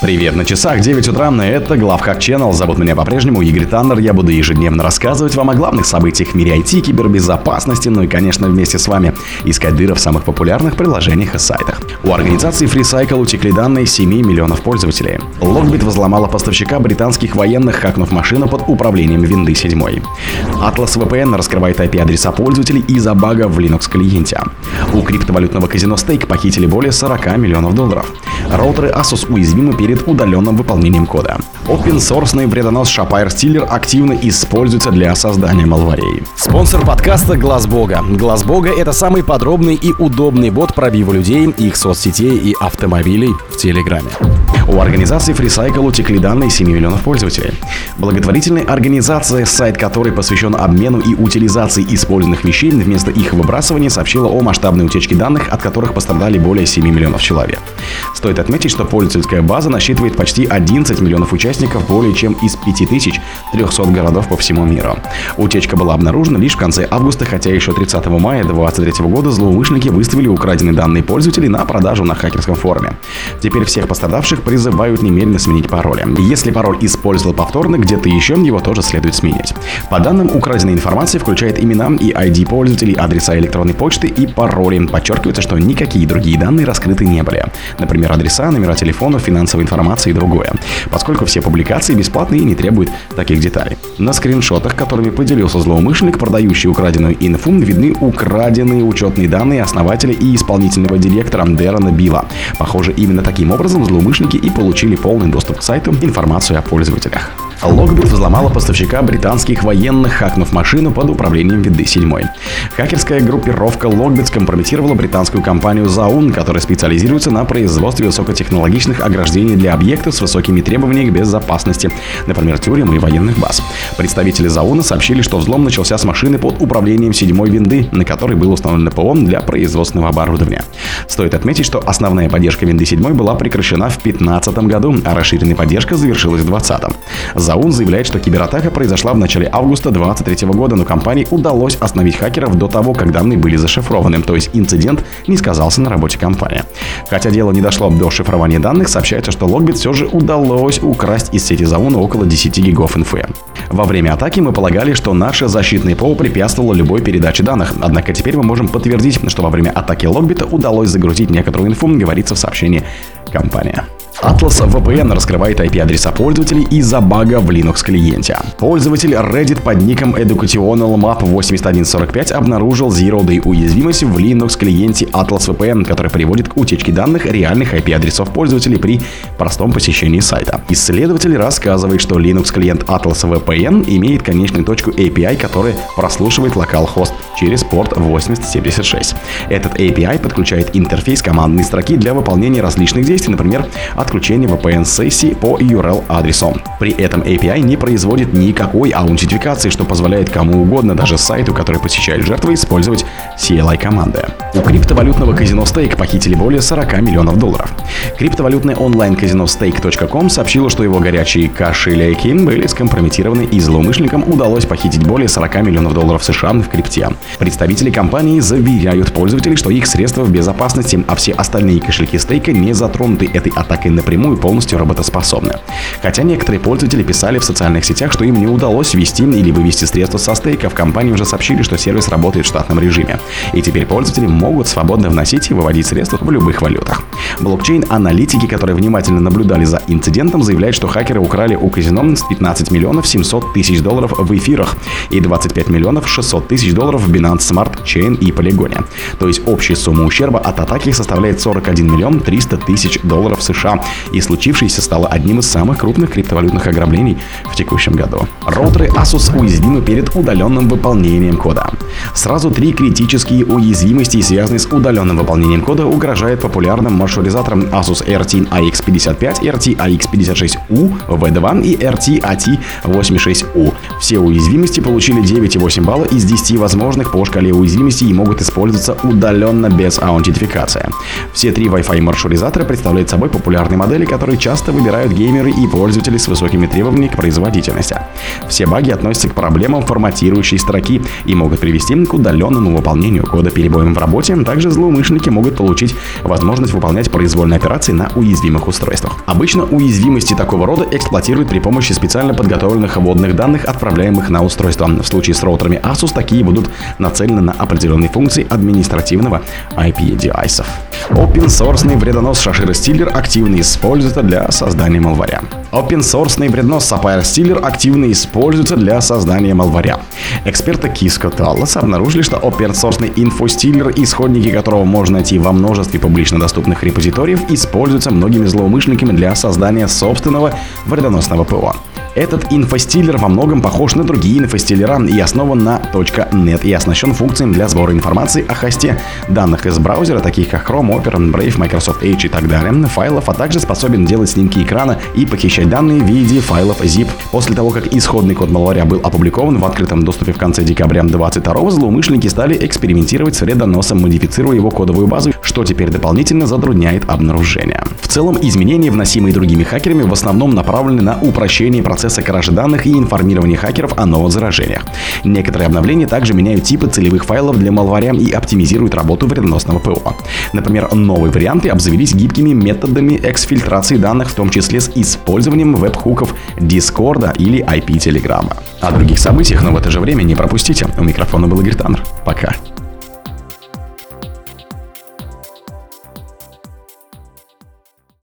Привет, на часах 9 утра, это Главхак Channel, зовут меня по-прежнему Игорь Таннер, я буду ежедневно рассказывать вам о главных событиях в мире IT, кибербезопасности, ну и, конечно, вместе с вами искать дыры в самых популярных приложениях и сайтах. У организации FreeCycle утекли данные 7 миллионов пользователей. Logbit взломала поставщика британских военных, хакнув машину под управлением винды 7. Atlas VPN раскрывает IP-адреса пользователей из-за бага в Linux-клиенте. У криптовалютного казино Stake похитили более 40 миллионов долларов. Роутеры Asus уязвимы перед удаленным выполнением кода. Open-source вредонос Shapire Stealer активно используется для создания малварей. Спонсор подкаста Глаз Бога. Глаз Бога это самый подробный и удобный бот пробива людей, их соцсетей и автомобилей в Телеграме. У организации FreeCycle утекли данные 7 миллионов пользователей. Благотворительная организация, сайт которой посвящен обмену и утилизации использованных вещей вместо их выбрасывания, сообщила о масштабной утечке данных, от которых пострадали более 7 миллионов человек. Стоит отметить, что пользовательская база насчитывает почти 11 миллионов участников более чем из 5300 городов по всему миру. Утечка была обнаружена лишь в конце августа, хотя еще 30 мая 2023 года злоумышленники выставили украденные данные пользователей на продажу на хакерском форуме. Теперь всех пострадавших призывают немедленно сменить пароли. Если пароль использовал повторно где-то еще, его тоже следует сменить. По данным, украденная информация включает имена и ID пользователей, адреса электронной почты и пароли. Подчеркивается, что никакие другие данные раскрыты не были. Например, адреса, номера телефонов, финансовая информация и другое. Поскольку все публикации бесплатные и не требуют таких деталей. На скриншотах, которыми поделился злоумышленник, продающий украденную инфу, видны украденные учетные данные основателя и исполнительного директора Дэрона Билла. Похоже, именно таким образом злоумышленники и получили полный доступ к сайту информацию о пользователях. Logbit взломала поставщика британских военных, хакнув машину под управлением виды 7. Хакерская группировка Logbit скомпрометировала британскую компанию Zaun, которая специализируется на производстве высокотехнологичных ограждений для объектов с высокими требованиями к безопасности, например, тюрем и военных баз. Представители Zaun сообщили, что взлом начался с машины под управлением седьмой винды, на которой был установлен ПО для производственного оборудования. Стоит отметить, что основная поддержка винды 7 была прекращена в 2015 году, а расширенная поддержка завершилась в 2020. Заун заявляет, что кибератака произошла в начале августа 2023 года, но компании удалось остановить хакеров до того, как данные были зашифрованы, то есть инцидент не сказался на работе компании. Хотя дело не дошло до шифрования данных, сообщается, что Logbit все же удалось украсть из сети Зауна около 10 гигов инфы. Во время атаки мы полагали, что наше защитное ПО препятствовало любой передаче данных, однако теперь мы можем подтвердить, что во время атаки Логбита удалось загрузить некоторую инфу, говорится в сообщении компании. Atlas VPN раскрывает IP-адреса пользователей из-за бага в Linux клиенте. Пользователь Reddit под ником Educational Map 8145 обнаружил Zero Day уязвимость в Linux клиенте Atlas VPN, который приводит к утечке данных реальных IP-адресов пользователей при простом посещении сайта. Исследователь рассказывает, что Linux клиент Atlas VPN имеет конечную точку API, которая прослушивает localhost через порт 8076. Этот API подключает интерфейс командной строки для выполнения различных действий, например, отключения VPN-сессии по URL-адресу. При этом API не производит никакой аутентификации, что позволяет кому угодно, даже сайту, который посещает жертвы, использовать CLI-команды. У криптовалютного казино Stake похитили более 40 миллионов долларов. Криптовалютное онлайн-казино Stake.com сообщило, что его горячие кошельки были скомпрометированы и злоумышленникам удалось похитить более 40 миллионов долларов США в крипте. Представители компании заверяют пользователей, что их средства в безопасности, а все остальные кошельки стейка не затронуты этой атакой напрямую полностью работоспособны. Хотя некоторые пользователи писали в социальных сетях, что им не удалось ввести или вывести средства со стейка, в компании уже сообщили, что сервис работает в штатном режиме. И теперь пользователи могут свободно вносить и выводить средства в любых валютах. Блокчейн-аналитики, которые внимательно наблюдали за инцидентом, заявляют, что хакеры украли у казино 15 миллионов 700 тысяч долларов в эфирах и 25 миллионов 600 тысяч долларов в Binance Smart Chain и Polygon. То есть общая сумма ущерба от атаки составляет 41 миллион 300 тысяч долларов США, и случившееся стало одним из самых крупных криптовалютных ограблений в текущем году. Роутеры Asus уязвимы перед удаленным выполнением кода. Сразу три критические уязвимости, связанные с удаленным выполнением кода, угрожают популярным маршрутизаторам Asus RT AX55, RT AX56U, V2 и RT AT86U. Все уязвимости получили 9,8 балла из 10 возможных по шкале уязвимостей и могут использоваться удаленно без аутентификации. Все три Wi-Fi маршрутизатора представляют собой популярные модели, которые часто выбирают геймеры и пользователи с высокими требованиями к производительности. Все баги относятся к проблемам форматирующей строки и могут привести к удаленному выполнению кода перебоем в работе. Также злоумышленники могут получить возможность выполнять произвольные операции на уязвимых устройствах. Обычно уязвимости такого рода эксплуатируют при помощи специально подготовленных вводных данных, отправляемых на устройство. В случае с роутерами Asus такие будут нацелены на определенные функции административного IP-девайсов. Open source вредонос Shashira Stealer активно используется для создания малваря. Open source вредонос Sapphire Stealer активно используется для создания малваря. Эксперты Киско Таллас обнаружили, что open source инфостиллер, исходники которого можно найти во множестве публично доступных репозиториев, используются многими злоумышленниками для создания собственного вредоносного ПО. Этот инфостиллер во многом похож на другие инфостиллера и основан на .NET и оснащен функциями для сбора информации о хосте данных из браузера, таких как Chrome, Opera, Brave, Microsoft Edge и так далее, файлов, а также способен делать снимки экрана и похищать данные в виде файлов zip. После того, как исходный код малваря был опубликован в открытом доступе в конце декабря 2022 злоумышленники стали экспериментировать с вредоносом, модифицируя его кодовую базу, что теперь дополнительно затрудняет обнаружение. В целом, изменения, вносимые другими хакерами, в основном направлены на упрощение процесса процесса кражи данных и информирования хакеров о новых заражениях. Некоторые обновления также меняют типы целевых файлов для малваря и оптимизируют работу вредоносного ПО. Например, новые варианты обзавелись гибкими методами эксфильтрации данных, в том числе с использованием веб-хуков Discord или IP Telegram. О других событиях, но в это же время не пропустите. У микрофона был Игорь Таннер. Пока.